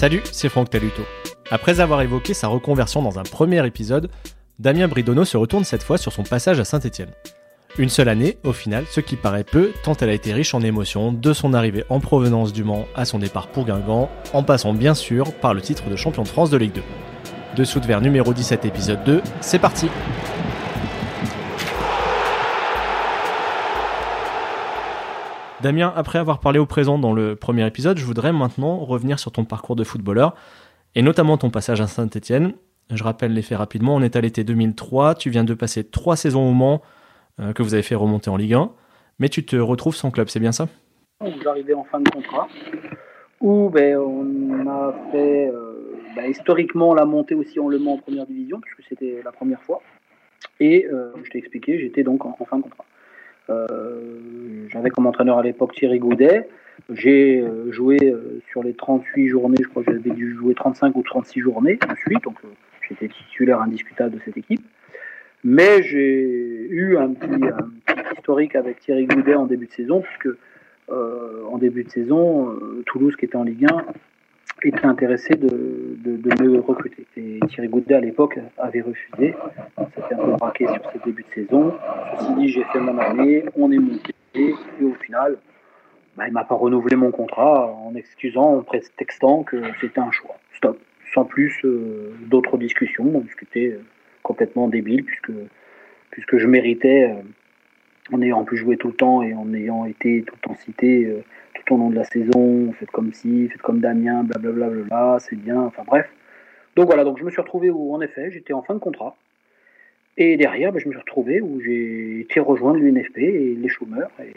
Salut, c'est Franck Taluto. Après avoir évoqué sa reconversion dans un premier épisode, Damien Bridonneau se retourne cette fois sur son passage à Saint-Étienne. Une seule année, au final, ce qui paraît peu, tant elle a été riche en émotions, de son arrivée en provenance du Mans à son départ pour Guingamp, en passant bien sûr par le titre de champion de France de Ligue 2. Dessous de vers numéro 17 épisode 2, c'est parti Damien, après avoir parlé au présent dans le premier épisode, je voudrais maintenant revenir sur ton parcours de footballeur, et notamment ton passage à Saint-Etienne. Je rappelle les rapidement, on est à l'été 2003, tu viens de passer trois saisons au Mans, euh, que vous avez fait remonter en Ligue 1, mais tu te retrouves sans club, c'est bien ça? J'arrivais en fin de contrat, où ben, on a fait euh, ben, historiquement la montée aussi en Le Mans en première division, puisque c'était la première fois, et euh, je t'ai expliqué, j'étais donc en fin de contrat. Euh, j'avais comme entraîneur à l'époque Thierry Goudet. J'ai euh, joué euh, sur les 38 journées, je crois que j'avais dû jouer 35 ou 36 journées ensuite, donc j'étais titulaire indiscutable de cette équipe. Mais j'ai eu un petit, historique avec Thierry Goudet en début de saison, puisque en début de saison, Toulouse, qui était en Ligue 1, était intéressé de, de, me recruter. Et Thierry Goudet, à l'époque, avait refusé. C'était un peu braqué sur ce début de saison. Ceci dit, j'ai fait mon année, on est monté, et au final, bah, il m'a pas renouvelé mon contrat en excusant, en prétextant que c'était un choix. Stop. Sans plus euh, d'autres discussions, qui était euh, complètement débile, puisque, puisque je méritais, euh, en ayant pu jouer tout le temps et en ayant été tout le temps cité tout au long de la saison, faites comme ci, faites comme Damien, blablabla, bla, bla, bla, c'est bien, enfin bref. Donc voilà, donc je me suis retrouvé où en effet j'étais en fin de contrat. Et derrière, ben, je me suis retrouvé où j'ai été rejoindre l'UNFP et les chômeurs. Et,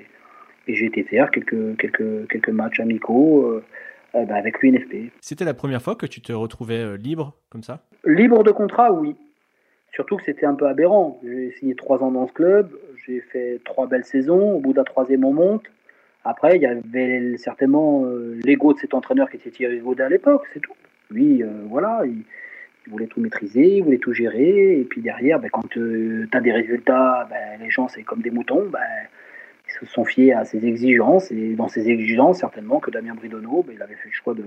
j'ai été faire quelques, quelques, quelques matchs amicaux euh, euh, ben, avec l'UNFP. C'était la première fois que tu te retrouvais euh, libre comme ça? Libre de contrat, oui. Surtout que c'était un peu aberrant. J'ai signé trois ans dans ce club, j'ai fait trois belles saisons. Au bout d'un troisième, on monte. Après, il y avait certainement euh, l'ego de cet entraîneur qui était Thierry Gaudet à l'époque, c'est tout. Lui, euh, voilà, il, voulait tout maîtriser, il voulait tout gérer. Et puis derrière, ben, quand euh, tu as des résultats, ben, les gens, c'est comme des moutons. Ben, ils se sont fiés à ses exigences. Et dans ses exigences, certainement que Damien Bridonneau, ben, il avait fait le choix de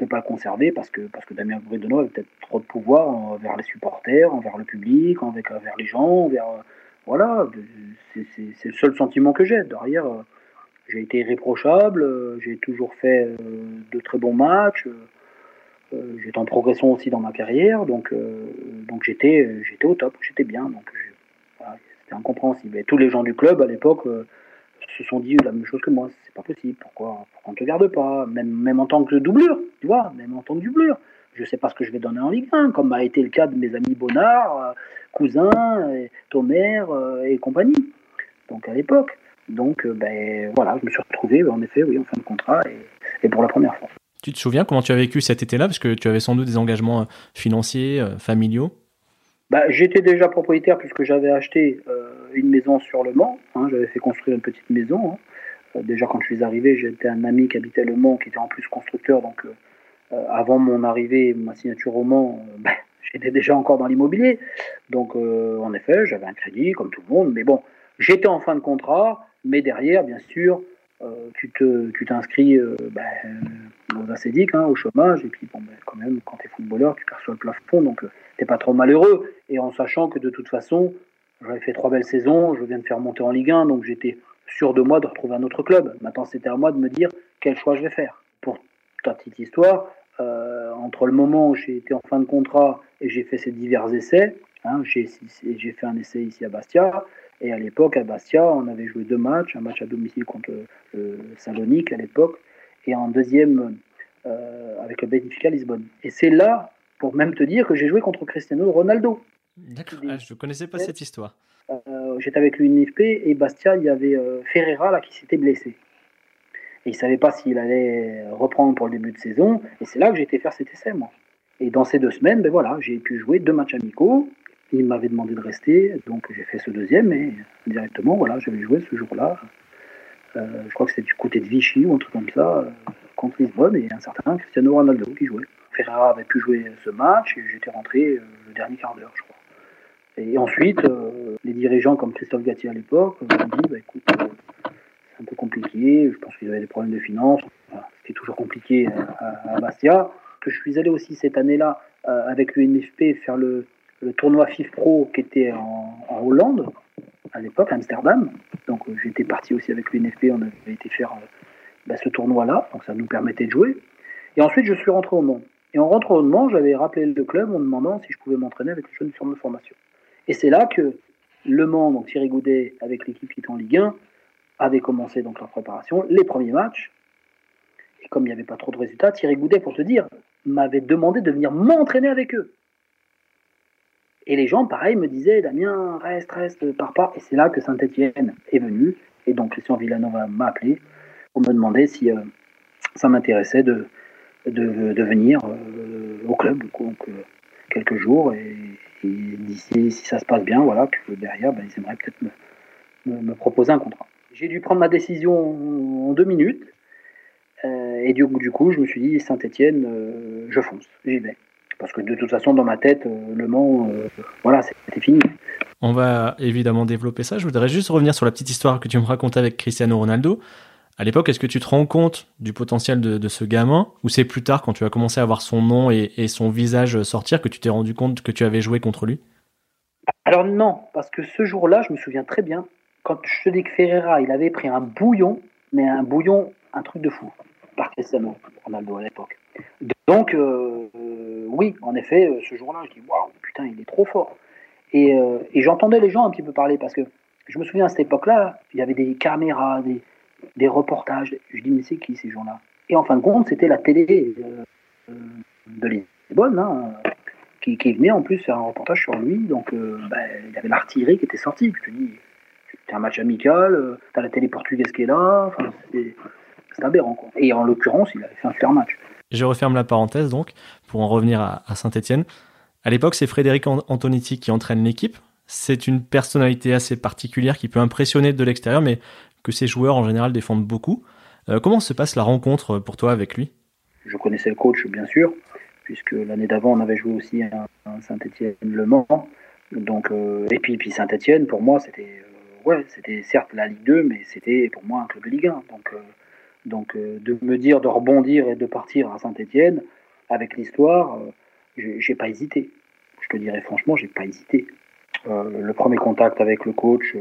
ne pas le conserver parce que, parce que Damien Bridonneau avait peut-être trop de pouvoir envers les supporters, envers le public, envers, envers les gens. Envers, voilà, c'est le seul sentiment que j'ai. Derrière j'ai été irréprochable, euh, j'ai toujours fait euh, de très bons matchs, euh, j'étais en progression aussi dans ma carrière, donc, donc j'étais, au top, j'étais bien, donc c'était incompréhensible. Et tous les gens du club à l'époque se sont dit la même chose que moi, c'est pas possible, pourquoi, pourquoi on ne te garde pas, même, même en tant que doublure, tu vois, même en tant que doublure. Je ne sais pas ce que je vais donner en Ligue 1, comme a été le cas de mes amis Bonnard, Cousin, Tomer et compagnie. Donc à l'époque. Donc, euh, ben, voilà, je me suis retrouvé, en effet, oui, en fin de contrat, et, pour la première fois. Tu te souviens comment tu as vécu cet été-là? Parce que tu avais sans doute des engagements euh, financiers, euh, familiaux bah, J'étais déjà propriétaire puisque j'avais acheté une maison sur le Mans. Hein, j'avais fait construire une petite maison. Hein. déjà, quand je suis arrivé, j'étais un ami qui habitait le Mans, qui était en plus constructeur. Donc, avant mon arrivée, ma signature au Mans, bah, j'étais déjà encore dans l'immobilier. Donc, en effet, j'avais un crédit, comme tout le monde. Mais bon, j'étais en fin de contrat. Mais derrière, bien sûr, euh, tu t'inscris euh, ben, aux acédiques, hein, au chômage, et puis ben, quand même, quand tu es footballeur, tu perçois le plafond, donc tu euh, t'es pas trop malheureux. Et en sachant que de toute façon, j'avais fait trois belles saisons, je viens de faire monter en Ligue 1, donc j'étais sûr de moi de retrouver un autre club. Maintenant, c'était à moi de me dire quel choix je vais faire. Pour ta petite histoire, entre le moment où j'ai été en fin de contrat et j'ai fait ces divers essais, hein, j'ai fait un essai ici à Bastia, et à l'époque, à Bastia, on avait joué deux matchs, un match à domicile contre le Salonique à l'époque, et en deuxième euh, avec le Benfica Lisbonne. Et c'est là, pour même te dire, que j'ai joué contre Cristiano Ronaldo. D'accord, ah, je ne connaissais pas cette histoire. Euh, j'étais avec l'UNFP et Bastia, il y avait euh, Ferreira là, qui s'était blessé. Et il ne savait pas s'il allait reprendre pour le début de saison. Et c'est là que j'ai été faire cet essai, moi. Et dans ces deux semaines, ben voilà, j'ai pu jouer deux matchs amicaux. Il m'avait demandé de rester, donc j'ai fait ce deuxième et directement, voilà, j'avais joué ce jour-là. Euh, je crois que c'était du côté de Vichy ou un truc comme ça, euh, contre Lisbonne et un certain Cristiano Ronaldo qui jouait. Ferrara avait pu jouer ce match et j'étais rentré euh, le dernier quart d'heure, je crois. Et ensuite, les dirigeants comme Christophe Gatti à l'époque m'ont dit bah, écoute, c'est un peu compliqué, je pense qu'ils avaient des problèmes de finances, c'était toujours compliqué à, Bastia que je suis allé aussi cette année-là avec l'UNFP faire le, le tournoi FIF Pro qui était en, Hollande, à l'époque, Amsterdam. Donc j'étais parti aussi avec l'UNFP, on avait été faire bah, ce tournoi-là, donc ça nous permettait de jouer. Et ensuite, je suis rentré au Mans. Et en rentrant au Mans, j'avais rappelé le club en demandant si je pouvais m'entraîner avec les jeunes sur de formation. Et c'est là que Le Mans, donc Thierry Goudet, avec l'équipe qui était en Ligue 1, avait commencé donc leur préparation, les premiers matchs. Et comme il n'y avait pas trop de résultats, Thierry Goudet, pour te dire, m'avait demandé de venir m'entraîner avec eux. Et les gens, pareil, me disaient, Damien, reste, reste, pars pas. Et c'est là que Saint-Etienne est venu. Et donc Christian Villanova m'a appelé pour me demander si euh, ça m'intéressait de, de, venir euh, au club. Euh, quelques jours. Et, d'ici, si ça se passe bien, voilà, que derrière, ben, ils aimeraient peut-être me, me, proposer un contrat. J'ai dû prendre ma décision en deux minutes. et du, du, coup, je me suis dit, Saint-Etienne, je fonce, j'y vais. Parce que de toute façon, dans ma tête, Le Mans, voilà, c'était fini. On va évidemment développer ça. Je voudrais juste revenir sur la petite histoire que tu me racontais avec Cristiano Ronaldo. À l'époque, est-ce que tu te rends compte du potentiel de, ce gamin? Ou c'est plus tard, quand tu as commencé à voir son nom et, son visage sortir, que tu t'es rendu compte que tu avais joué contre lui? Alors non, parce que ce jour-là, je me souviens très bien, quand je te dis que Ferreira, il avait pris un bouillon, mais un bouillon, un truc de fou, par Cristiano Ronaldo à l'époque. Donc, euh, oui, en effet, euh, ce jour-là, je dis, waouh, putain, il est trop fort. Et, euh, j'entendais les gens un petit peu parler, parce que je me souviens à cette époque-là, il y avait des caméras, des, reportages. Je dis, mais c'est qui ces gens-là? Et en fin de compte, c'était la télé euh, de Lisbonne hein, qui, qui, venait en plus faire un reportage sur lui. Donc, euh, ben, il y avait l'artillerie qui était sortie. Je dis, c'est un match amical, euh, t'as la télé portugaise qui est là. Enfin, c'est aberrant. Quoi. Et en l'occurrence, il avait fait un super match. Je referme la parenthèse donc, pour en revenir à, Saint-Etienne. À l'époque, c'est Frédéric Antonetti qui entraîne l'équipe. C'est une personnalité assez particulière qui peut impressionner de l'extérieur, mais que ces joueurs en général défendent beaucoup. Euh, comment se passe la rencontre pour toi avec lui? Je connaissais le coach bien sûr, puisque l'année d'avant on avait joué aussi à, Saint-Étienne-Le Mans. Donc, euh, et puis, puis Saint-Étienne, pour moi, c'était euh, ouais, c'était certes la Ligue 2, mais c'était pour moi un club de Ligue 1. Donc, donc de me dire de rebondir et de partir à Saint-Étienne, avec l'histoire, j'ai pas hésité. Je te dirais franchement, j'ai pas hésité. le premier contact avec le coach,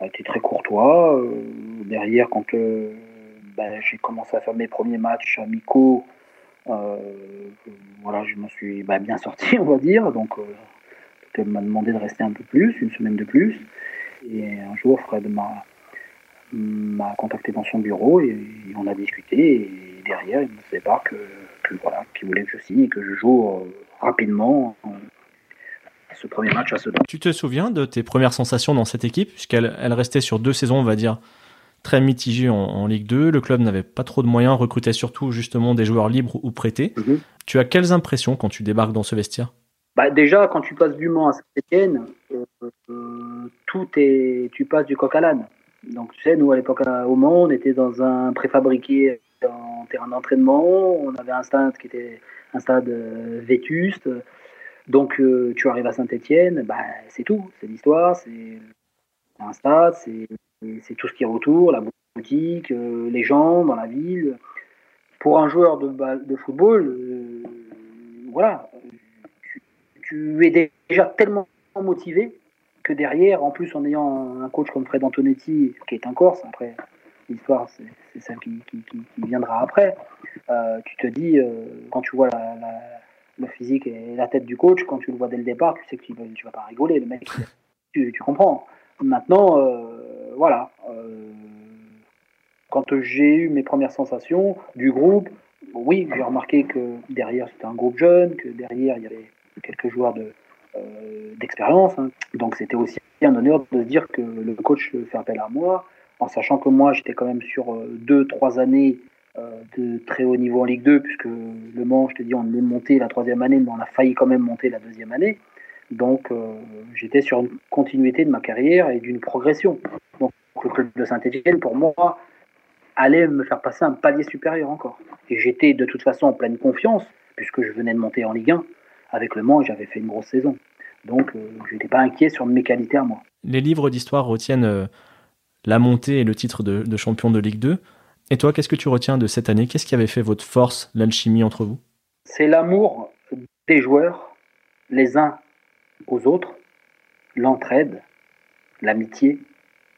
a été très courtois. Euh, derrière, quand euh, ben, j'ai commencé à faire mes premiers matchs amicaux, euh, voilà, je m'en suis ben, bien sorti, on va dire. Donc, il m'a demandé de rester un peu plus, une semaine de plus. Et un jour, Fred m'a m'a contacté dans son bureau et, on a discuté. Et derrière, il me sépare que, que voilà, qu'il voulait que je signe et que je joue rapidement ce premier match à Sedan. Tu te souviens de tes premières sensations dans cette équipe, puisqu'elle elle restait sur deux saisons, on va dire, très mitigées en, Ligue 2. Le club n'avait pas trop de moyens, recrutait surtout justement des joueurs libres ou prêtés. Mhm. Tu as quelles impressions quand tu débarques dans ce vestiaire? Bah déjà, quand tu passes du Mans à Saint-Etienne, euh, euh, tout est, tu passes du coq à l'âne. Donc tu sais, nous à l'époque au Mans, on était dans un préfabriqué en terrain d'entraînement, on avait un stade qui était un stade euh, vétuste. Donc euh, tu arrives à Saint-Etienne, bah, c'est tout, c'est l'histoire, c'est un stade, c'est tout ce qui est autour, la boutique, euh, les gens dans la ville. Pour un joueur de, de football, euh, voilà, tu, es déjà tellement motivé que derrière, en plus en ayant un coach comme Fred Antonetti, qui est un Corse, après l'histoire c'est celle qui, viendra après, tu te dis, quand tu vois le physique et la tête du coach, quand tu le vois dès le départ, tu sais que tu ne vas, pas rigoler, le mec, tu, tu comprends. Maintenant, euh, voilà. Euh, quand j'ai eu mes premières sensations du groupe, oui, j'ai remarqué que derrière c'était un groupe jeune, que derrière il y avait quelques joueurs de, euh, d'expérience. Hein. Donc c'était aussi un honneur de se dire que le coach fait appel à moi, en sachant que moi j'étais quand même sur deux, trois années euh, de très haut niveau en Ligue 2, puisque Le Mans, je te dis, on est monté la troisième année, mais on a failli quand même monter la deuxième année. Donc euh, j'étais sur une continuité de ma carrière et d'une progression. Donc le club de Saint-Etienne, pour moi, allait me faire passer un palier supérieur encore. Et j'étais de toute façon en pleine confiance, puisque je venais de monter en Ligue 1 avec Le Mans j'avais fait une grosse saison. Donc euh, je n'étais pas inquiet sur mes qualités à moi. Les livres d'histoire retiennent la montée et le titre de champion de Ligue 2. Et toi, qu'est-ce que tu retiens de cette année? Qu'est-ce qui avait fait votre force, l'alchimie entre vous? C'est l'amour des joueurs, les uns aux autres, l'entraide, l'amitié,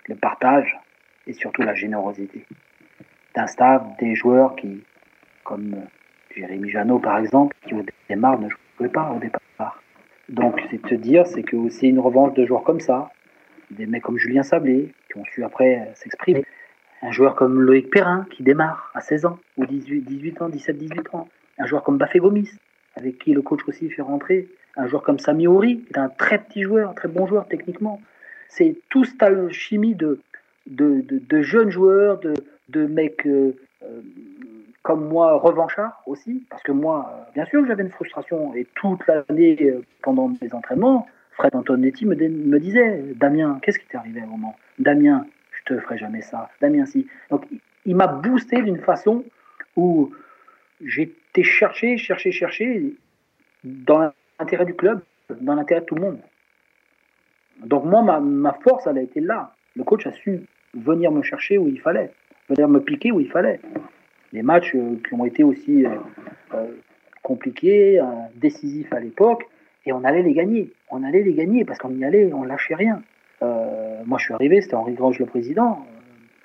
le partage et surtout la générosité. D'un staff, des joueurs qui, comme Jérémy Janot par exemple, qui au démarre ne pas au départ. Donc c'est te dire, c'est que c'est une revanche de joueurs comme ça, des mecs comme Julien Sablé, qui ont su après s'exprimer. Un joueur comme Loïc Perrin, qui démarre à 16 ans, ou 18, 18 ans, 17, 18 ans. Un joueur comme Bafé Gomis, avec qui le coach aussi fait rentrer. Un joueur comme Sami Hori, qui est un très petit joueur, très bon joueur techniquement. C'est tout cette alchimie de, de, de, jeunes joueurs, de, de mecs euh, euh, comme moi, revanchards aussi. Parce que moi, euh, bien sûr, j'avais une frustration. Et toute l'année, pendant mes entraînements, Fred Antonetti me, me disait Damien, qu'est-ce qui t'est arrivé à un moment? Damien, je te ferai jamais ça. Damien, si. Donc, il m'a boosté d'une façon où j'étais cherché, cherché, cherché dans l'intérêt du club, dans l'intérêt de tout le monde. Donc, moi, ma force, elle a été là. Le coach a su venir me chercher où il fallait, venir me piquer où il fallait. Les matchs euh, qui ont été aussi euh, euh, compliqués, décisifs à l'époque, et on allait les gagner. On allait les gagner parce qu'on y allait, on lâchait rien. Moi, je suis arrivé, c'était Henri Grange le président.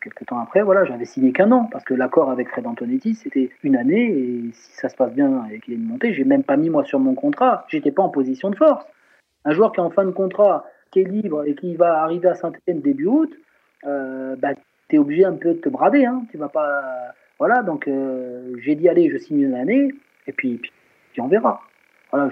Quelques temps après, voilà, j'avais signé qu'un an parce que l'accord avec Fred Antonetti, c'était une année et si ça se passe bien et qu'il y a une montée, j'ai même pas mis moi sur mon contrat. J'étais pas en position de force. Un joueur qui est en fin de contrat, qui est libre et qui va arriver à Saint-Etienne début août, euh, bah, tu es obligé un peu de te brader. Hein. Tu vas pas. Voilà, donc euh, j'ai dit allez, je signe une année et puis, puis, puis on verra. Voilà,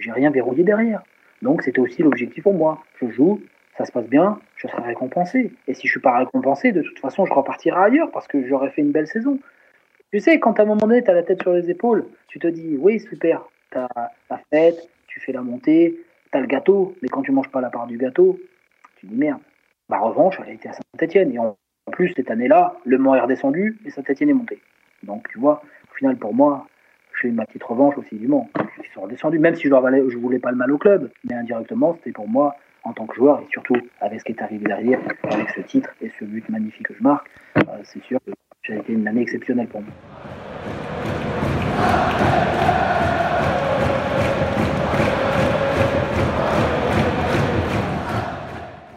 j'ai rien verrouillé derrière. Donc c'était aussi l'objectif pour moi. Je joue, ça se passe bien, je serai récompensé. Et si je suis pas récompensé, de toute façon, je repartirai ailleurs parce que j'aurais fait une belle saison. Tu sais, quand à un moment donné, tu as la tête sur les épaules, tu te dis, oui, super, tu as la fête, tu fais la montée, tu as le gâteau, mais quand tu manges pas la part du gâteau, tu dis, merde. Bah, revanche, elle a été à Saint-Etienne. Et en plus, cette année-là, Le Mans est redescendu et Saint-Etienne est monté. Donc, tu vois, au final, pour moi, j'ai eu ma petite revanche aussi du Mans. Ils sont redescendus, même si je ne voulais pas le mal au club, mais indirectement, c'était pour moi en tant que joueur et surtout avec ce qui est arrivé derrière, avec ce titre et ce but magnifique que je marque, euh, c'est sûr que ça a été une année exceptionnelle pour moi.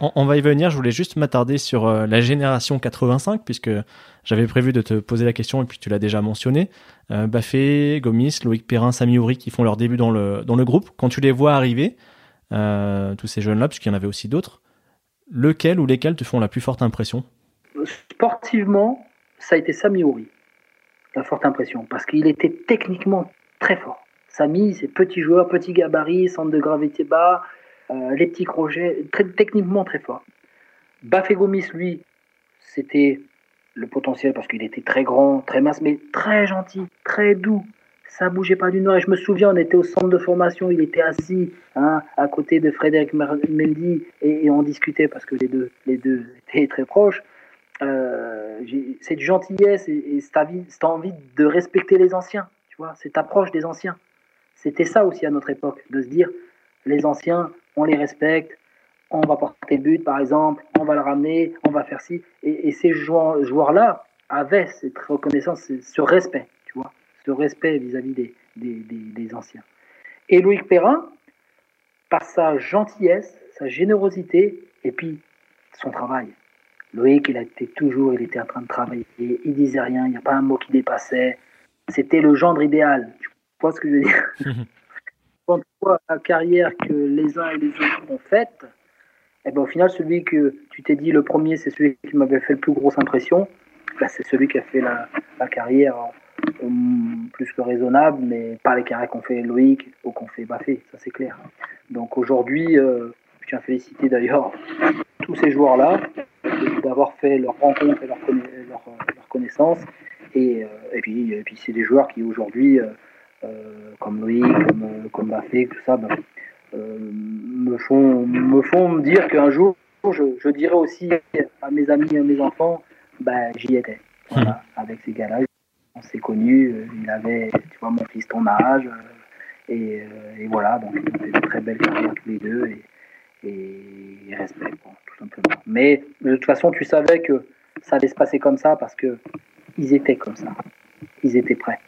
On, va y venir, je voulais juste m'attarder sur euh, la génération 85, puisque j'avais prévu de te poser la question et puis tu l'as déjà mentionné. Euh, Gomis, Loïc Perrin, Sami Ouri qui font leur début dans le, dans le groupe. Quand tu les vois arriver, euh, tous ces jeunes-là, puisqu'il y en avait aussi d'autres, lequel ou lesquels te font la plus forte impression? Sportivement, ça a été Sami Ouri, la forte impression, parce qu'il était techniquement très fort. Sami, c'est petit joueur, petit gabarit, centre de gravité bas, euh, les petits crochets, très, techniquement très fort. Bafé Gomis, lui, c'était le potentiel parce qu'il était très grand, très mince, mais très gentil, très doux, ça bougeait pas d'une oreille. Je me souviens, on était au centre de formation, il était assis hein, à côté de Frédéric Mendy et, on discutait parce que les deux, les deux étaient très proches. Euh, cette gentillesse et, cette, envie, de respecter les anciens, tu vois, cette approche des anciens. C'était ça aussi à notre époque, de se dire, les anciens, on les respecte, on va porter le but par exemple, on va le ramener, on va faire ci. Et, ces joueurs-là avaient cette reconnaissance, ce respect ce respect vis-à-vis des, anciens. Et Loïc Perrin, par sa gentillesse, sa générosité, et puis son travail. Loïc, il été toujours, il était en train de travailler, il disait rien, il n'y a pas un mot qui dépassait. C'était le gendre idéal. Tu vois ce que je veux dire? Quand tu vois la carrière que les uns et les autres ont faite, eh ben, au final, celui que tu t'es dit le premier, c'est celui qui m'avait fait le plus grosse impression. Là, c'est celui qui a fait la, carrière plus que raisonnable, mais pas les carrés qu'on fait Loïc ou qu'on fait Baffé, ça c'est clair. Donc aujourd'hui, euh, je tiens à féliciter d'ailleurs tous ces joueurs-là d'avoir fait leur rencontre et leur, leur, connaissance. Et, euh, et, puis, et puis c'est des joueurs qui aujourd'hui, euh, comme Loïc, comme, comme Baffé, tout ça, ben, me, font, me font me dire qu'un jour, je, je dirais aussi à mes amis, à mes enfants, ben, j'y étais. Voilà, hmm. avec ces gars-là, on s'est connus, euh, il avait, tu vois, mon fils ton âge, euh, euh, et, voilà, donc ils ont fait de très belles carrières tous les deux, et, et respect, tout simplement. Mais de toute façon, tu savais que ça allait se passer comme ça parce que ils étaient comme ça, ils étaient prêts,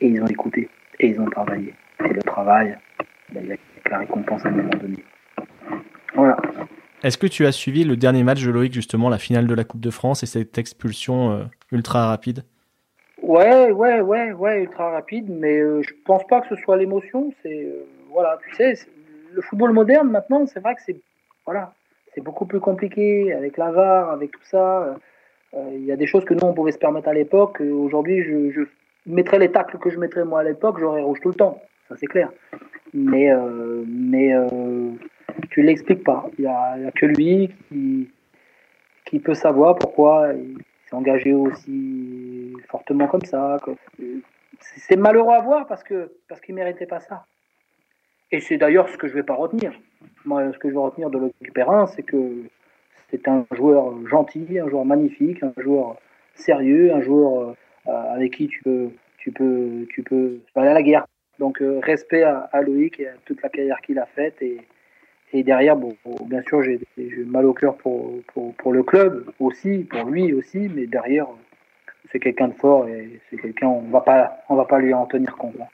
et ils ont écouté. Et ils ont travaillé. Et le travail, ben, il y a la récompense à un moment donné. Voilà. Est-ce que tu as suivi le dernier match de Loïc, justement, la finale de la Coupe de France et cette expulsion euh, ultra rapide? Ouais, ouais, ouais, ouais, ultra rapide, mais euh, je pense pas que ce soit l'émotion. C'est euh, voilà, tu sais, le football moderne maintenant, c'est vrai que c'est voilà, c'est beaucoup plus compliqué avec la VAR, avec tout ça. Il y a des choses que nous on pouvait se permettre à l'époque. Aujourd'hui, je, je mettrais les tacles que je mettrais moi à l'époque, j'aurais rouge tout le temps, ça c'est clair. Mais mais tu l'expliques pas. Il n'y a, que lui qui, qui peut savoir pourquoi il s'est engagé aussi fortement comme ça. C'est malheureux à voir parce que parce qu'il méritait pas ça. Et c'est d'ailleurs ce que je vais pas retenir. Moi, ce que je vais retenir de Loïc Perrin, c'est que c'est un joueur gentil, un joueur magnifique, un joueur sérieux, un joueur euh, avec qui tu peux, tu peux, tu peux aller à la guerre. Donc euh, respect à, Loïc et à toute la carrière qu'il a faite et, et derrière, bon, bien sûr, j'ai mal au cœur pour, pour, le club aussi, pour lui aussi, mais derrière, c'est quelqu'un de fort et c'est quelqu'un, on va pas, va pas lui en tenir compte. Hein.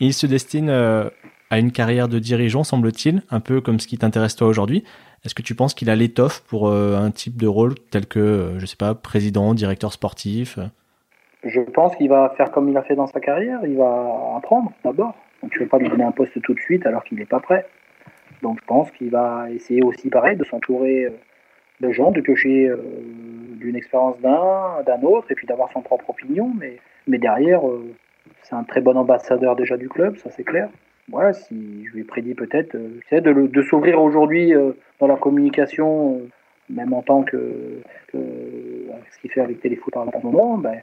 Il se destine euh, à une carrière de dirigeant, semble-t-il, un peu comme ce qui t'intéresse toi aujourd'hui. Est-ce que tu penses qu'il a l'étoffe pour euh, un type de rôle tel que, euh, je sais pas, président, directeur sportif Je pense qu'il va faire comme il a fait dans sa carrière. Il va apprendre d'abord. Donc je ne vais pas lui donner un poste tout de suite alors qu'il n'est pas prêt. Donc je pense qu'il va essayer aussi pareil de s'entourer euh, de gens, de piocher euh, d'une expérience d'un, d'un autre, et puis d'avoir son propre opinion. Mais, mais derrière, euh, c'est un très bon ambassadeur déjà du club, ça c'est clair. Voilà, si je lui prédit peut-être de, de s'ouvrir aujourd'hui dans la communication, même en tant que, que ce qu'il fait avec Téléfoot par moment, ben,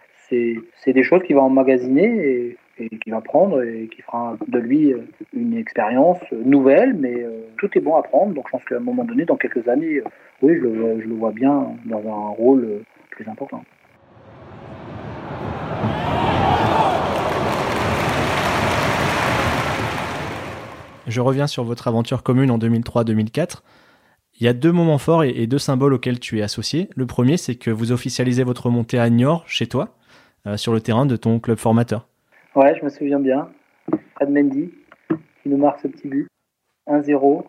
c'est, des choses qu'il va emmagasiner et et qui va prendre et qui fera de lui euh, une expérience nouvelle, mais euh, tout est bon à prendre. Donc je pense qu'à un moment donné, dans quelques années, euh, oui, je le, je le vois bien dans un rôle plus important. Je reviens sur votre aventure commune en 2003-2004. Il y a deux moments forts et deux symboles auxquels tu es associé. Le premier, c'est que vous officialisez votre montée à Niort, chez toi, sur le terrain de ton club formateur. Ouais, je me souviens bien. Fred Mendy qui nous marque ce petit but. 1-0.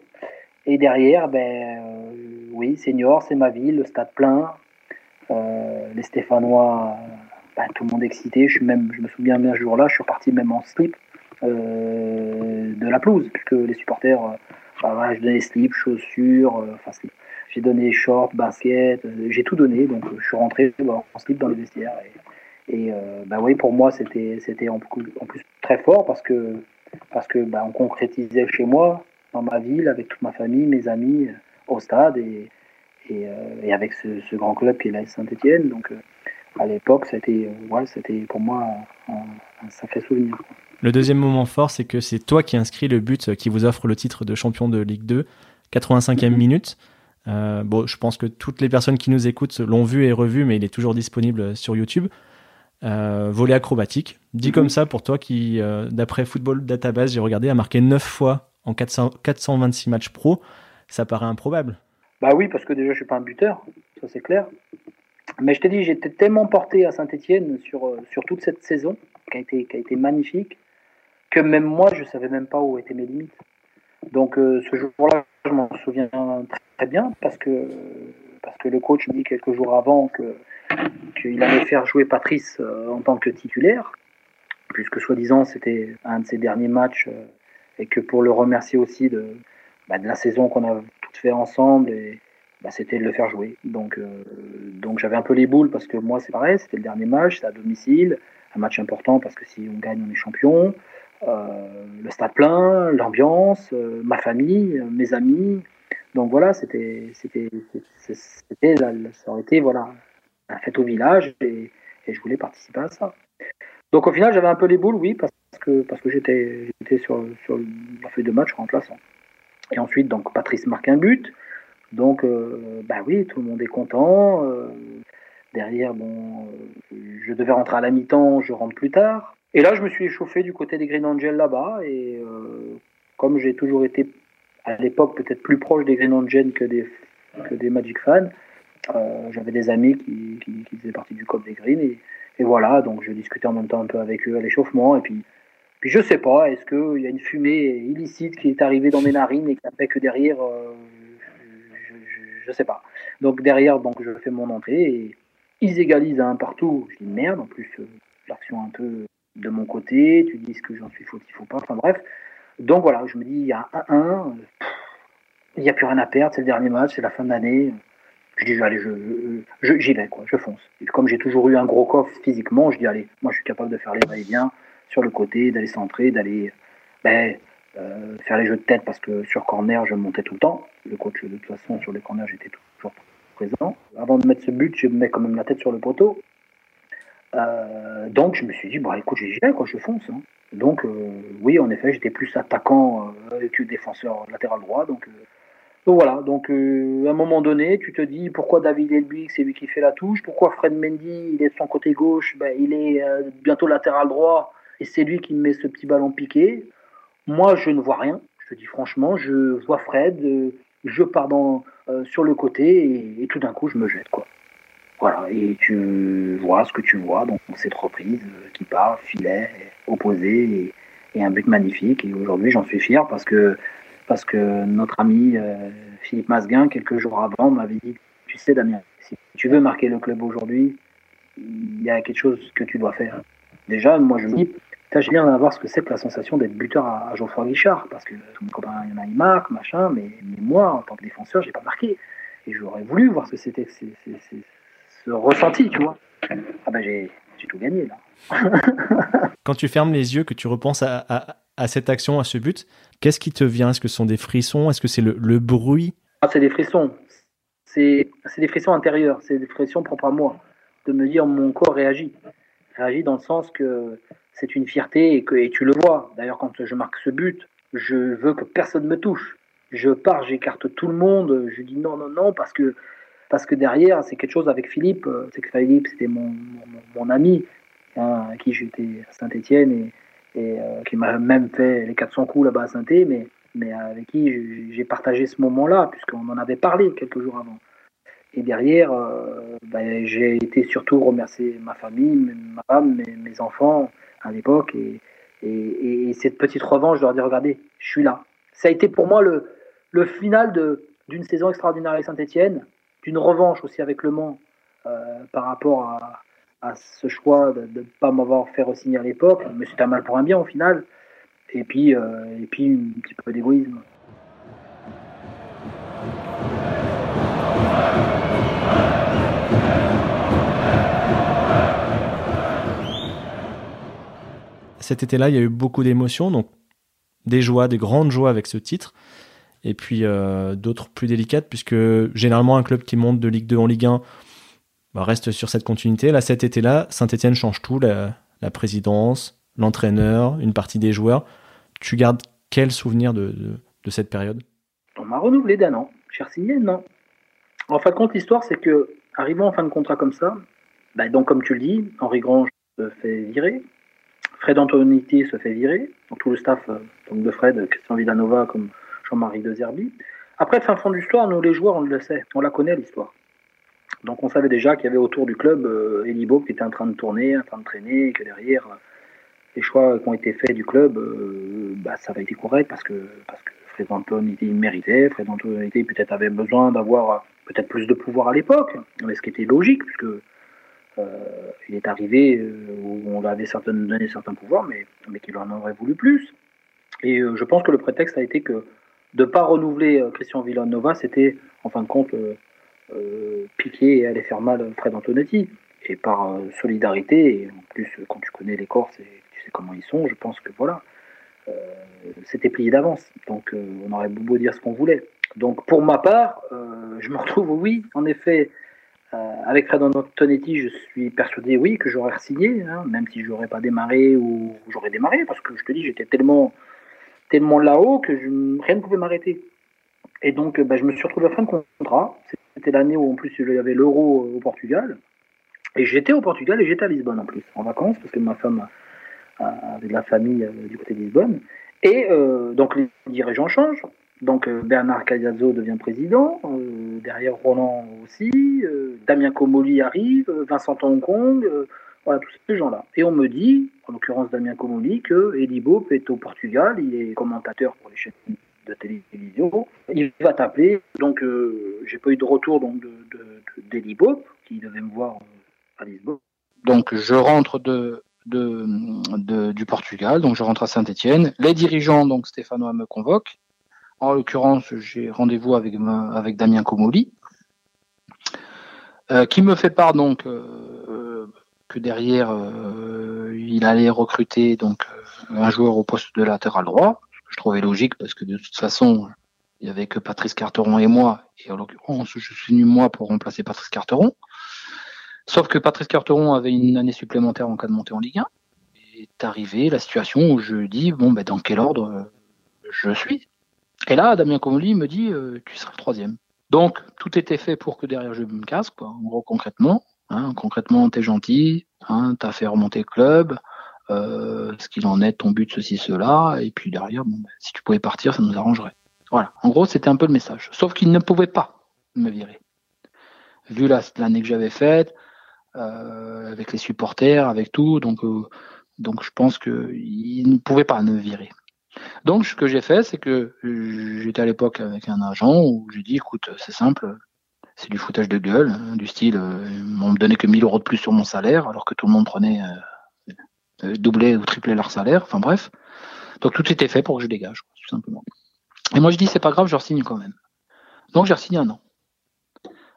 Et derrière, ben, euh, oui, Senior, c'est ma ville, le stade plein. Euh, les Stéphanois, ben, tout le monde excité. Je, suis même, je me souviens bien ce jour-là, je suis reparti même en slip euh, de la pelouse, puisque les supporters, ben, je donnais slip, chaussures, enfin J'ai donné shorts, baskets, j'ai tout donné, donc je suis rentré en slip dans le vestiaire. Et euh, bah oui, pour moi, c'était c'était en, en, plus très fort parce que parce que bah, on concrétisait chez moi, dans ma ville, avec toute ma famille, mes amis, euh, au stade et, et, euh, et avec ce, ce, grand club qui est la Saint-Etienne. Donc à l'époque, c'était ouais, c'était pour moi un, un, sacré souvenir. Le deuxième moment fort, c'est que c'est toi qui inscris le but qui vous offre le titre de champion de Ligue 2, 85e mhm. minute. Euh, bon, je pense que toutes les personnes qui nous écoutent l'ont vu et revu, mais il est toujours disponible sur YouTube. Euh, volet acrobatique. Dit mhm. comme ça, pour toi qui, euh, d'après Football Database, j'ai regardé, a marqué 9 fois en 400, 426 matchs pro, ça paraît improbable. Bah oui, parce que déjà, je suis pas un buteur, ça c'est clair. Mais je te dis, j'étais tellement porté à Saint-Etienne sur, euh, sur toute cette saison, qui a, été, qui a été magnifique, que même moi, je savais même pas où étaient mes limites. Donc ce jour-là, je m'en souviens très bien, parce que, parce que le coach me dit quelques jours avant que qu'il allait faire jouer Patrice euh, en tant que titulaire, puisque soi-disant c'était un de ses derniers matchs, euh, et que pour le remercier aussi de, bah, de la saison qu'on a toutes fait ensemble, et, bah, c'était de le faire jouer. Donc, euh, donc j'avais un peu les boules parce que moi c'est pareil, c'était le dernier match, c'est à domicile, un match important parce que si on gagne on est champion. le stade plein, l'ambiance, ma famille, mes amis. Donc voilà, c'était, c'était, c'était, ça aurait été voilà, la fête au village et, je voulais participer à ça. Donc au final, j'avais un peu les boules, oui, parce que, parce que j'étais, sur, sur la feuille de match remplaçant. Et ensuite, donc Patrice marque un but. Donc, euh, bah oui, tout le monde est content. Euh, derrière, bon, euh, je devais rentrer à la mi-temps, je rentre plus tard. Et là, je me suis échauffé du côté des Green Angels là-bas. Et comme j'ai toujours été, à l'époque, peut-être plus proche des Green Angels que des, que des Magic fans, euh, j'avais des amis qui, faisaient partie du COP des Greens et, voilà, donc je discutais en même temps un peu avec eux à l'échauffement et puis, je sais pas, est-ce qu'il y a une fumée illicite qui est arrivée dans mes narines et qui a fait que derrière, je, ne sais pas. Donc derrière, donc je fais mon entrée et ils égalisent un partout. Je dis merde, en plus l'action un peu de mon côté, tu dis que j'en suis fautif ou pas, enfin bref. Donc voilà, je me dis, il y a 1-1, il n'y a plus rien à perdre, c'est le dernier match, c'est la fin de l'année. Je dis, allez, je, j'y vais, quoi, je fonce. Et comme j'ai toujours eu un gros coffre physiquement, je dis, allez, moi je suis capable de faire les va-et-vient sur le côté, d'aller centrer, d'aller ben, euh, faire les jeux de tête parce que sur corner, je montais tout le temps. Le coach, de toute façon, sur les corners, j'étais toujours présent. Avant de mettre ce but, je mets quand même la tête sur le poteau. Euh, donc je me suis dit, bah écoute, j'y vais, quoi, je fonce. Hein. Donc euh, oui, en effet, j'étais plus attaquant que défenseur latéral droit. Donc donc voilà, donc euh, à un moment donné, tu te dis pourquoi David Elbuik, c'est lui qui fait la touche, pourquoi Fred Mendy, il est de son côté gauche, ben, il est euh, bientôt latéral droit, et c'est lui qui me met ce petit ballon piqué. Moi, je ne vois rien, je te dis franchement, je vois Fred, euh, je pars dans, sur le côté, et, tout d'un coup, je me jette. quoi. Voilà, et tu vois ce que tu vois, donc cette reprise qui part, filet, opposé, et un but magnifique, et aujourd'hui, j'en suis fier parce que parce que notre ami euh, Philippe Masguin, quelques jours avant, m'avait dit Tu sais, Damien, si tu veux marquer le club aujourd'hui, il y a quelque chose que tu dois faire. Déjà, moi, je me dis J'ai bien d'avoir ce que c'est que la sensation d'être buteur à, Geoffroy Guichard, parce que tous mes copains, il y en a, ils marquent, machin, mais, moi, en tant que défenseur, j'ai pas marqué. Et j'aurais voulu voir ce que c'était ce ressenti, tu vois. Ah ben, j'ai tout gagné, là. Quand tu fermes les yeux, que tu repenses à à cette action, à ce but, qu'est-ce qui te vient? Est-ce que ce sont des frissons? Est-ce que c'est le, bruit? Ah, C'est des frissons. C'est des frissons intérieurs. C'est des frissons propres à moi. De me dire mon corps réagit. Réagit dans le sens que c'est une fierté et que et tu le vois. D'ailleurs, quand je marque ce but, je veux que personne me touche. Je pars, j'écarte tout le monde. Je dis non, non, non, parce que parce que derrière, c'est quelque chose avec Philippe. C'est que Philippe, c'était mon, mon, ami, hein, à qui j'étais à Saint-Etienne et et euh, qui m'a même fait les 400 coups là-bas à saint mais, mais avec qui j'ai partagé ce moment-là, puisqu'on en avait parlé quelques jours avant. Et derrière, euh, ben, j'ai été surtout remercier ma famille, ma femme, mes, enfants à l'époque. Et, et, cette petite revanche, je leur dis regardez, je suis là. Ça a été pour moi le, le final d'une saison extraordinaire avec Saint-Etienne, d'une revanche aussi avec Le Mans euh, par rapport à, à ce choix de ne pas m'avoir fait re-signer à l'époque, mais c'était un mal pour un bien au final. Et puis, euh, et puis un petit peu d'égoïsme. Cet été-là, il y a eu beaucoup d'émotions, donc des joies, des grandes joies avec ce titre, et puis euh, d'autres plus délicates, puisque généralement un club qui monte de Ligue 2 en Ligue 1, bah, reste sur cette continuité. Là, cet été-là, Saint-Etienne change tout, la, présidence, l'entraîneur, une partie des joueurs. Tu gardes quel souvenir de, cette période? On m'a renouvelé d'un an. Cher signé, non. En fin de compte, l'histoire, c'est que, arrivant en fin de contrat comme ça, bah, donc comme tu le dis, Henri Grange se fait virer, Fred Antoniti se fait virer, tout le staff euh, donc de Fred, Christian Villanova comme Jean-Marie De Zerbi. Après, fin fond de l'histoire, nous les joueurs, on le sait, on la connaît l'histoire. Donc on savait déjà qu'il y avait autour du club euh, Elibo qui était en train de tourner, en train de traîner, que derrière, les choix qui ont été faits du club, euh, bah, ça avait été correct parce que, parce que Fred Anton était méritait, Fred Anton était peut-être avait besoin d'avoir peut-être plus de pouvoir à l'époque, mais ce qui était logique, puisque euh, il est arrivé où on avait certaines, donné certains pouvoirs, mais, mais qu'il en aurait voulu plus. Et je pense que le prétexte a été que de ne pas renouveler Christian Villanova, c'était en fin de compte euh, piquer et aller faire mal Fred Antonetti. Et par euh, solidarité, et en plus, quand tu connais les Corses et tu sais comment ils sont, je pense que voilà, euh, c'était plié d'avance. Donc on aurait beau dire ce qu'on voulait. Donc pour ma part, je me retrouve, oui, en effet, avec Fred Antonetti, je suis persuadé, oui, que j'aurais signé, hein, même si j'aurais pas démarré ou j'aurais démarré, parce que je te dis, j'étais tellement, tellement là-haut que je, rien ne pouvait m'arrêter. Et donc, bah, je me suis retrouvé à fin de contrat. C'était l'année où en plus il y avait l'euro au Portugal. Et j'étais au Portugal et j'étais à Lisbonne en plus, en vacances, parce que ma femme avait de la famille euh, du côté de Lisbonne. Et euh, donc les dirigeants changent. Donc euh, Bernard Cayazzo devient président, derrière Roland aussi, Damien Comoli arrive, Vincent Hong Kong, Voilà, tous ces gens-là. Et on me dit, en l'occurrence Damien Comoli, que Eddie Bope est au Portugal, il est commentateur pour les chaînes de télévision. Il va t'appeler. Donc, euh, j'ai pas eu de retour donc de, Bope, qui devait me voir à Lisbonne. Donc, je rentre de, de, du Portugal, donc je rentre à Saint-Etienne. Les dirigeants, donc Stéphanois, me convoquent. En l'occurrence, j'ai rendez-vous avec, avec Damien Comoli, euh, qui me fait part donc euh, que derrière euh, il allait recruter donc un joueur au poste de latéral droit, je trouvais logique parce que de toute façon il y avait que Patrice Carteron et moi, et en l'occurrence je suis venu moi pour remplacer Patrice Carteron. Sauf que Patrice Carteron avait une année supplémentaire en cas de montée en Ligue 1. Et est arrivé la situation où je dis bon ben dans quel ordre je suis? Et là Damien Comoli me dit tu seras le troisième. Donc, tout était fait pour que derrière je me casse, quoi. En gros, concrètement. Hein, concrètement, t'es gentil, hein, t'as fait remonter le club, euh, ce qu'il en est, ton but, ceci, cela, et puis derrière, bon, ben, si tu pouvais partir, ça nous arrangerait. Voilà. En gros, c'était un peu le message. Sauf qu'il ne pouvait pas me virer. Vu l'année que j'avais faite, euh, avec les supporters, avec tout, donc, euh, donc je pense qu'il ne pouvait pas me virer. Donc, ce que j'ai fait, c'est que j'étais à l'époque avec un agent où j'ai dit, écoute, c'est simple, c'est du foutage de gueule, hein, du style, euh, on me donnait que 1000 euros de plus sur mon salaire, alors que tout le monde prenait euh, euh, doublé ou triplé leur salaire, enfin bref. Donc tout était fait pour que je dégage, tout simplement. Et moi je dis, c'est pas grave, je signe quand même. Donc j'ai signé un an.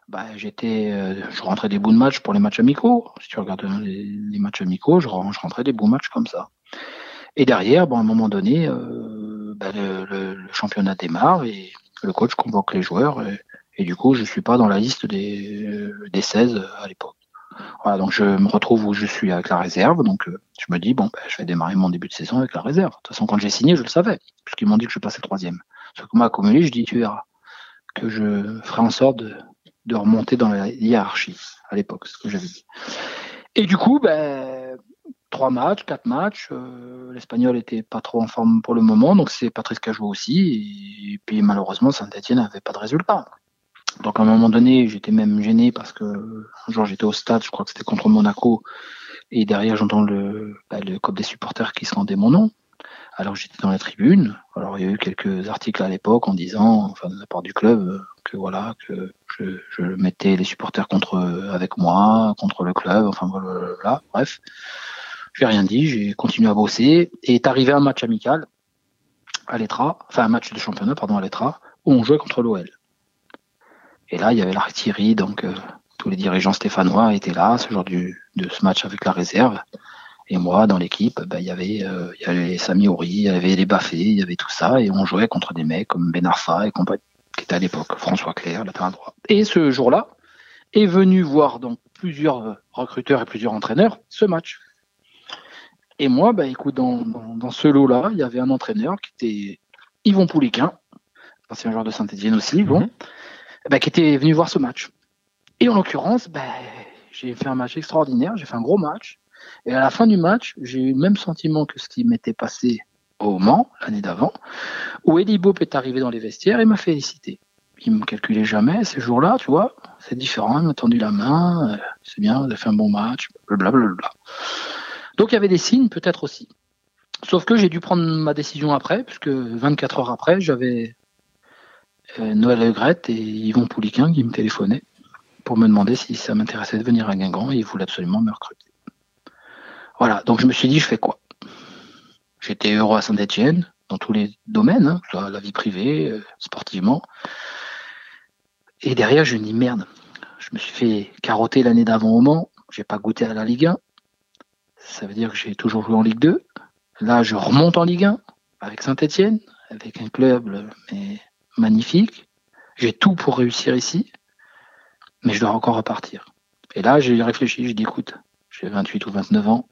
Bah, j'étais, je rentrais des bouts de match pour les matchs amicaux. Si tu regardes les, matchs amicaux, je, rentrais des bouts de match comme ça. Et derrière, à un moment donné, euh, bah, le, championnat démarre et le coach convoque les joueurs. Et, du coup, je suis pas dans la liste des, euh, des 16 à l'époque. Voilà, donc je me retrouve où je suis avec la réserve. Donc euh, je me dis, bon, bah, je vais démarrer mon début de saison avec la réserve. De toute façon, quand j'ai signé, je le savais, puisqu'ils m'ont dit que je passais troisième. Sauf que moi, à je dis, tu verras, que je ferai en sorte de, de remonter dans la hiérarchie à l'époque, ce que j'avais dit. Et du coup, ben, trois matchs, quatre matchs. Euh, L'Espagnol était pas trop en forme pour le moment, donc c'est Patrice qui a joué aussi. Et, puis malheureusement, Saint-Etienne n'avait pas de résultat. Donc à un moment donné, j'étais même gêné parce que jour j'étais au stade, je crois que c'était contre Monaco, et derrière j'entends le, bah, le cop des supporters qui se rendait mon nom. Alors j'étais dans la tribune. Alors il y a eu quelques articles à l'époque en disant, enfin de la part du club, que voilà, que je, je mettais les supporters contre avec moi, contre le club, enfin voilà, bref. J'ai rien dit, j'ai continué à bosser et est arrivé un match amical à l'Etra, enfin un match de championnat, pardon, à l'Etra, où on jouait contre l'OL. Et là, il y avait l'artillerie, donc euh, tous les dirigeants stéphanois étaient là ce jour du, de ce match avec la réserve. Et moi, dans l'équipe, ben, il y avait, euh, il y avait Sami il y avait les Baffés, il y avait tout ça, et on jouait contre des mecs comme Ben Arfa et compagnie, qui était à l'époque François Clair, latéral droit. Et ce jour-là, est venu voir donc plusieurs recruteurs et plusieurs entraîneurs ce match. Et moi, bah, écoute, dans, dans, ce lot-là, il y avait un entraîneur qui était Yvon Pouliquin, ancien joueur de Saint-Etienne aussi, bon, mhm. Bah, qui était venu voir ce match. Et en l'occurrence, bah, j'ai fait un match extraordinaire, j'ai fait un gros match. Et à la fin du match, j'ai eu le même sentiment que ce qui m'était passé au Mans l'année d'avant, où Eddie Bope est arrivé dans les vestiaires et m'a félicité. Il me calculait jamais ces jours-là, tu vois. C'est différent, il m'a tendu la main, euh, c'est bien, vous avez fait un bon match, blablabla. Bla, donc il y avait des signes peut-être aussi. Sauf que j'ai dû prendre ma décision après, puisque 24 heures après, j'avais Noël Legrette et Yvon Pouliquin qui me téléphonaient pour me demander si ça m'intéressait de venir à Guingamp et ils voulaient absolument me recruter. Voilà, donc je me suis dit, je fais quoi? J'étais heureux à Saint-Etienne, dans tous les domaines, hein, la vie privée, euh, sportivement. Et derrière, je dis, merde, je me suis fait carotter l'année d'avant au Mans, j'ai pas goûté à la Ligue 1, ça veut dire que j'ai toujours joué en Ligue 2. Là, je remonte en Ligue 1 avec Saint-Etienne, avec un club mais magnifique. J'ai tout pour réussir ici, mais je dois encore repartir. Et là, j'ai réfléchi, j'ai dit, écoute, j'ai 28 ou 29 ans,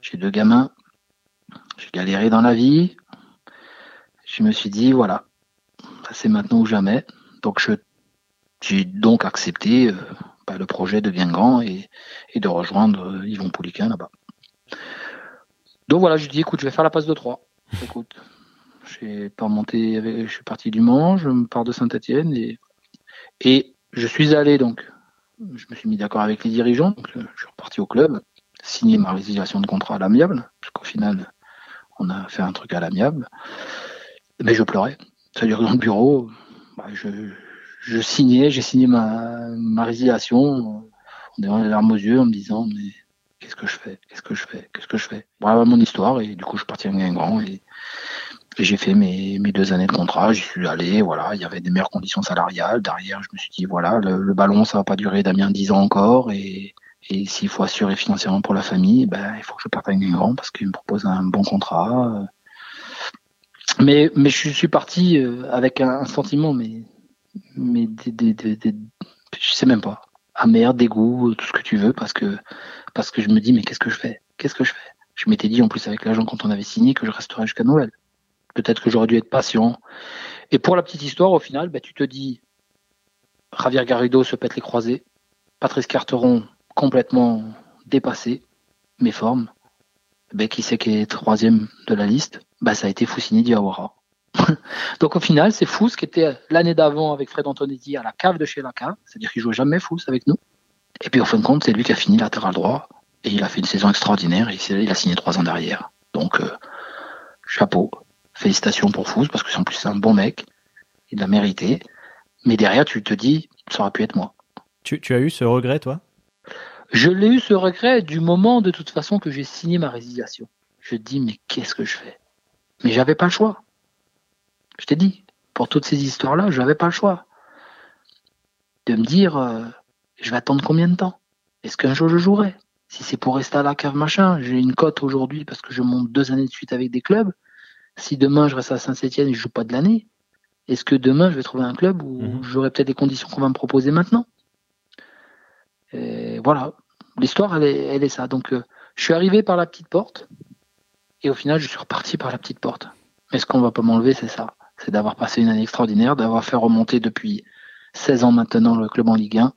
j'ai deux gamins, j'ai galéré dans la vie. Je me suis dit, voilà, c'est maintenant ou jamais. Donc, j'ai donc accepté euh, bah, le projet de Guingamp et, et de rejoindre euh, Yvon Pouliquin là-bas. Donc voilà, je dis écoute, je vais faire la passe de 3. Écoute, je suis parti du Mans, je pars de Saint-Etienne et, je suis allé donc, je me suis mis d'accord avec les dirigeants, euh, je suis reparti au club. signé ma résiliation de contrat à l'amiable, parce qu'au final, on a fait un truc à l'amiable. Mais je pleurais. C'est-à-dire dans le bureau, bah, je, signais, j'ai signé ma, résiliation en ayant les larmes aux yeux, en me disant mais qu'est-ce que je fais? Qu'est-ce que je fais? Qu'est-ce que je fais? Voilà mon histoire et du coup je suis parti à grand et j'ai fait mes, mes, deux années de contrat, j'y suis allé, voilà, il y avait des meilleures conditions salariales. Derrière, je me suis dit voilà, le, ballon ça va pas durer Damien dix ans encore et, s'il faut assurer financièrement pour la famille, ben il faut que je parte à grand parce qu'il me propose un bon contrat. Mais je suis parti euh, avec un, sentiment mais mais je sais même pas amer, dégoût, tout ce que tu veux, parce que, parce que je me dis, mais qu'est-ce que je fais? Qu'est-ce que je fais? Je m'étais dit, en plus, avec l'agent, quand on avait signé, que je resterais jusqu'à Noël. Peut-être que j'aurais dû être patient. Et pour la petite histoire, au final, bah, tu te dis, Javier Garrido se pète les croisés, Patrice Carteron complètement dépassé, mes formes. Ben, qui c'est qui est troisième de la liste? Bah, Ça a été Foussini Diawara. Donc au final, c'est Fous qui était l'année d'avant avec Fred Antonetti à la cave de chez Laca, c'est-à-dire qu'il jouait jamais Fous avec nous. Et puis au fin de compte, c'est lui qui a fini latéral droit et il a fait une saison extraordinaire et il a signé trois ans derrière. Donc euh, chapeau, félicitations pour Fous parce que en plus c'est un bon mec, il l'a mérité. Mais derrière, tu te dis, ça aurait pu être moi. Tu, as eu ce regret, toi? Je l'ai eu ce regret du moment de toute façon que j'ai signé ma résiliation. Je dis, mais qu'est-ce que je fais? Mais j'avais pas le choix. Je t'ai dit, pour toutes ces histoires-là, je n'avais pas le choix. De me dire, euh, je vais attendre combien de temps? Est-ce qu'un jour je jouerai? Si c'est pour rester à la cave machin, j'ai une cote aujourd'hui parce que je monte deux années de suite avec des clubs. Si demain je reste à Saint-Etienne et je joue pas de l'année, est-ce que demain je vais trouver un club où mhm. j'aurai peut-être des conditions qu'on va me proposer maintenant? Et Voilà, l'histoire elle est, elle est ça. Donc euh, je suis arrivé par la petite porte et au final je suis reparti par la petite porte. Mais ce qu'on va pas m'enlever, c'est ça c'est d'avoir passé une année extraordinaire, d'avoir fait remonter depuis 16 ans maintenant le club en Ligue 1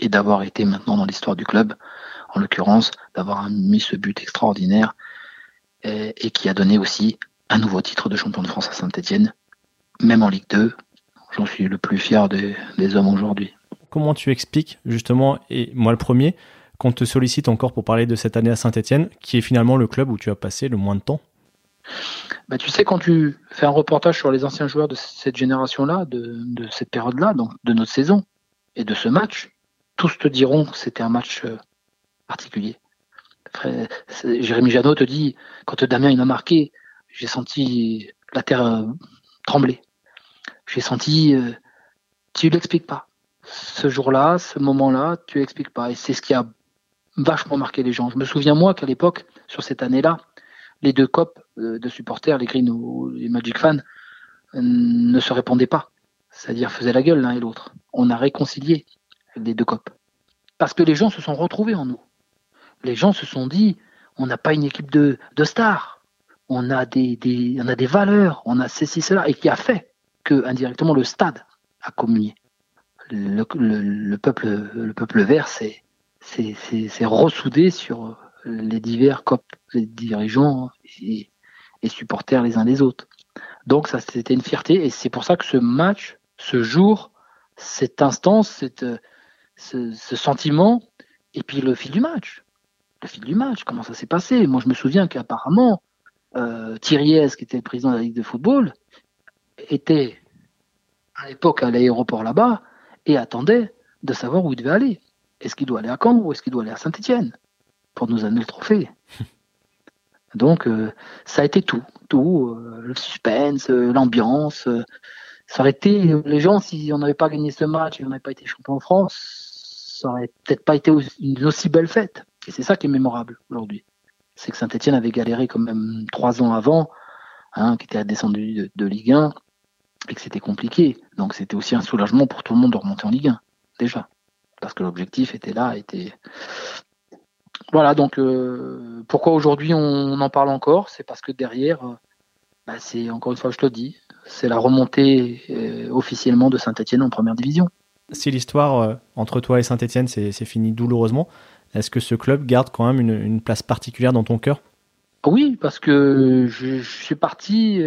et d'avoir été maintenant dans l'histoire du club, en l'occurrence, d'avoir mis ce but extraordinaire et, qui a donné aussi un nouveau titre de champion de France à Saint-Etienne, même en Ligue 2. J'en suis le plus fier des, des hommes aujourd'hui. Comment tu expliques justement, et moi le premier, qu'on te sollicite encore pour parler de cette année à Saint-Etienne, qui est finalement le club où tu as passé le moins de temps? Bah, tu sais, quand tu fais un reportage sur les anciens joueurs de cette génération-là, de, cette période-là, donc de notre saison et de ce match, tous te diront que c'était un match euh, particulier. Jérémy Janot te dit, quand Damien il m'a marqué, j'ai senti la terre euh, trembler. J'ai senti, euh, tu l'expliques pas. Ce jour-là, ce moment-là, tu l'expliques pas. Et c'est ce qui a vachement marqué les gens. Je me souviens moi qu'à l'époque, sur cette année-là, les deux copes euh, de supporters, les Green ou les Magic fans, ne se répondaient pas. C'est-à-dire faisaient la gueule l'un et l'autre. On a réconcilié les deux copes. Parce que les gens se sont retrouvés en nous. Les gens se sont dit, on n'a pas une équipe de, stars. On a des, on a des valeurs, on a ceci, cela, et qui a fait que indirectement le stade a communié. Le, peuple, le peuple vert s'est ressoudé sur les divers COP, les dirigeants et, supporters les uns des autres. Donc ça, c'était une fierté et c'est pour ça que ce match, ce jour, cette instance, cette, ce, sentiment, et puis le fil du match. Le fil du match, comment ça s'est passé? Moi, je me souviens qu'apparemment, euh, Thierry qui était le président de la Ligue de football, était à l'époque à l'aéroport là-bas et attendait de savoir où il devait aller. Est-ce qu'il doit aller à Caen ou est-ce qu'il doit aller à Saint-Etienne pour nous amener le trophée? Donc, euh, ça a été tout, tout, euh, le suspense, euh, l'ambiance. ça aurait été, les gens, si on n'avait pas gagné ce match et on n'avait pas été champion de France, ça aurait peut-être pas été une aussi belle fête. Et c'est ça qui est mémorable aujourd'hui. C'est que Saint-Etienne avait galéré quand même trois ans avant, hein, qui était descendu de, de Ligue 1, et que c'était compliqué. Donc c'était aussi un soulagement pour tout le monde de remonter en Ligue 1, déjà. Parce que l'objectif était là, était, voilà, donc euh, pourquoi aujourd'hui on en parle encore? C'est parce que derrière, euh, bah, c'est encore une fois, je te le dis, c'est la remontée euh, officiellement de Saint-Etienne en première division. Si l'histoire entre toi et Saint-Etienne c'est fini douloureusement, est-ce que ce club garde quand même une, place particulière dans ton cœur? Oui, parce que je, suis parti.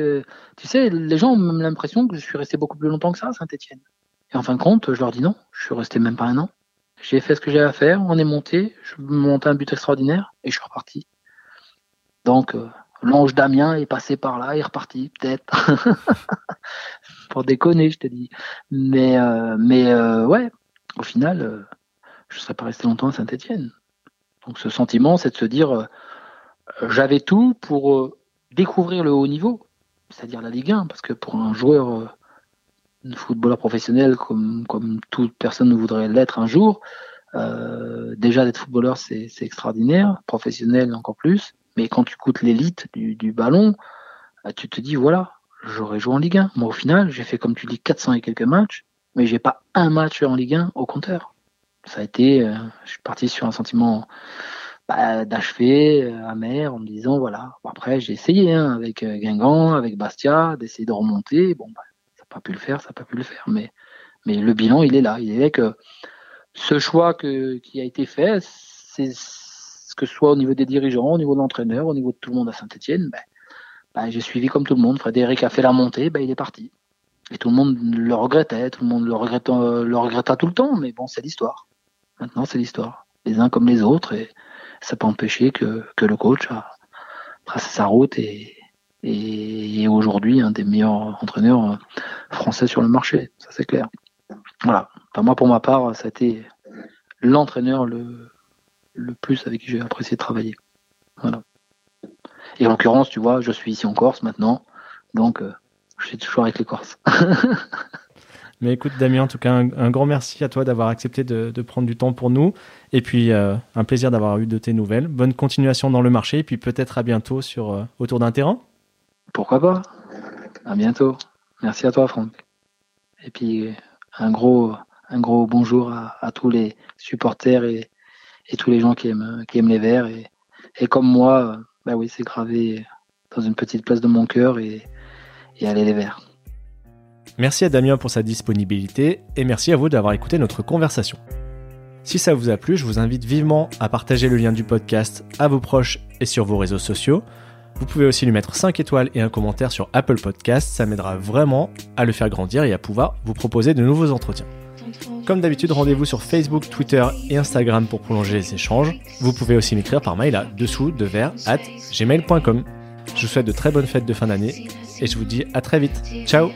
tu sais, les gens ont l'impression que je suis resté beaucoup plus longtemps que ça à Saint-Etienne. Et en fin de compte, je leur dis non, je suis resté même pas un an. j'ai fait ce que j'avais à faire, on est monté, je montais un but extraordinaire et je suis reparti. Donc, euh, l'ange Damien est passé par là, il est reparti, peut-être. Pour déconner, je te dis. Mais, euh, mais euh, ouais, au final, je ne serais pas resté longtemps à Saint-Etienne. Donc, ce sentiment, c'est de se dire, j'avais tout pour découvrir le haut niveau, c'est-à-dire la Ligue 1, parce que pour un joueur footballeur professionnel comme, toute personne ne voudrait l'être un jour. Euh, déjà d'être footballeur, c'est extraordinaire, professionnel encore plus. Mais quand tu coûtes l'élite du, du, ballon, euh, tu te dis voilà, j'aurais joué en Ligue 1. Moi, au final, j'ai fait comme tu dis 400 et quelques matchs, mais j'ai pas un match en Ligue 1 au compteur. Ça a été, euh, je suis parti sur un sentiment bah, d'achever, euh, amer, en me disant voilà. Après, j'ai essayé hein, avec Guingamp, avec Bastia, d'essayer de remonter. Bon, bah, pas pu le faire, ça n'a pas pu le faire. Mais, mais le bilan, il est là. Il est que ce choix que, qui a été fait, c'est que ce soit au niveau des dirigeants, au niveau de l'entraîneur, au niveau de tout le monde à Saint-Etienne, ben, ben, j'ai suivi comme tout le monde. Frédéric a fait la montée, ben, il est parti. Et tout le monde le regrettait, tout le monde le regretta, le regretta tout le temps, mais bon, c'est l'histoire. Maintenant, c'est l'histoire. Les uns comme les autres, et ça peut empêcher que, que le coach a tracé sa route et, et aujourd'hui un des meilleurs entraîneurs euh, français sur le marché, ça c'est clair. Voilà. Enfin, moi pour ma part, ça a été l'entraîneur le, le plus avec qui j'ai apprécié travailler. Voilà. Et en l'occurrence, tu vois, je suis ici en Corse maintenant, donc euh, je suis toujours avec les Corses. Mais écoute Damien, en tout cas, un, grand merci à toi d'avoir accepté de, prendre du temps pour nous. Et puis, euh, un plaisir d'avoir eu de tes nouvelles. Bonne continuation dans le marché. Et puis peut-être à bientôt sur, autour d'un terrain. Pourquoi pas? À bientôt. Merci à toi, Franck. Et puis, un gros, un gros bonjour à, tous les supporters et, tous les gens qui aiment, les Verts. Et, comme moi, bah oui, c'est gravé dans une petite place de mon cœur et, et allez les Verts. Merci à Damien pour sa disponibilité et merci à vous d'avoir écouté notre conversation. Si ça vous a plu, je vous invite vivement à partager le lien du podcast à vos proches et sur vos réseaux sociaux. Vous pouvez aussi lui mettre 5 étoiles et un commentaire sur Apple Podcast, ça m'aidera vraiment à le faire grandir et à pouvoir vous proposer de nouveaux entretiens. Comme d'habitude, rendez-vous sur Facebook, Twitter et Instagram pour prolonger les échanges. Vous pouvez aussi m'écrire par mail à dessous de verre at gmail.com. Je vous souhaite de très bonnes fêtes de fin d'année et je vous dis à très vite. Ciao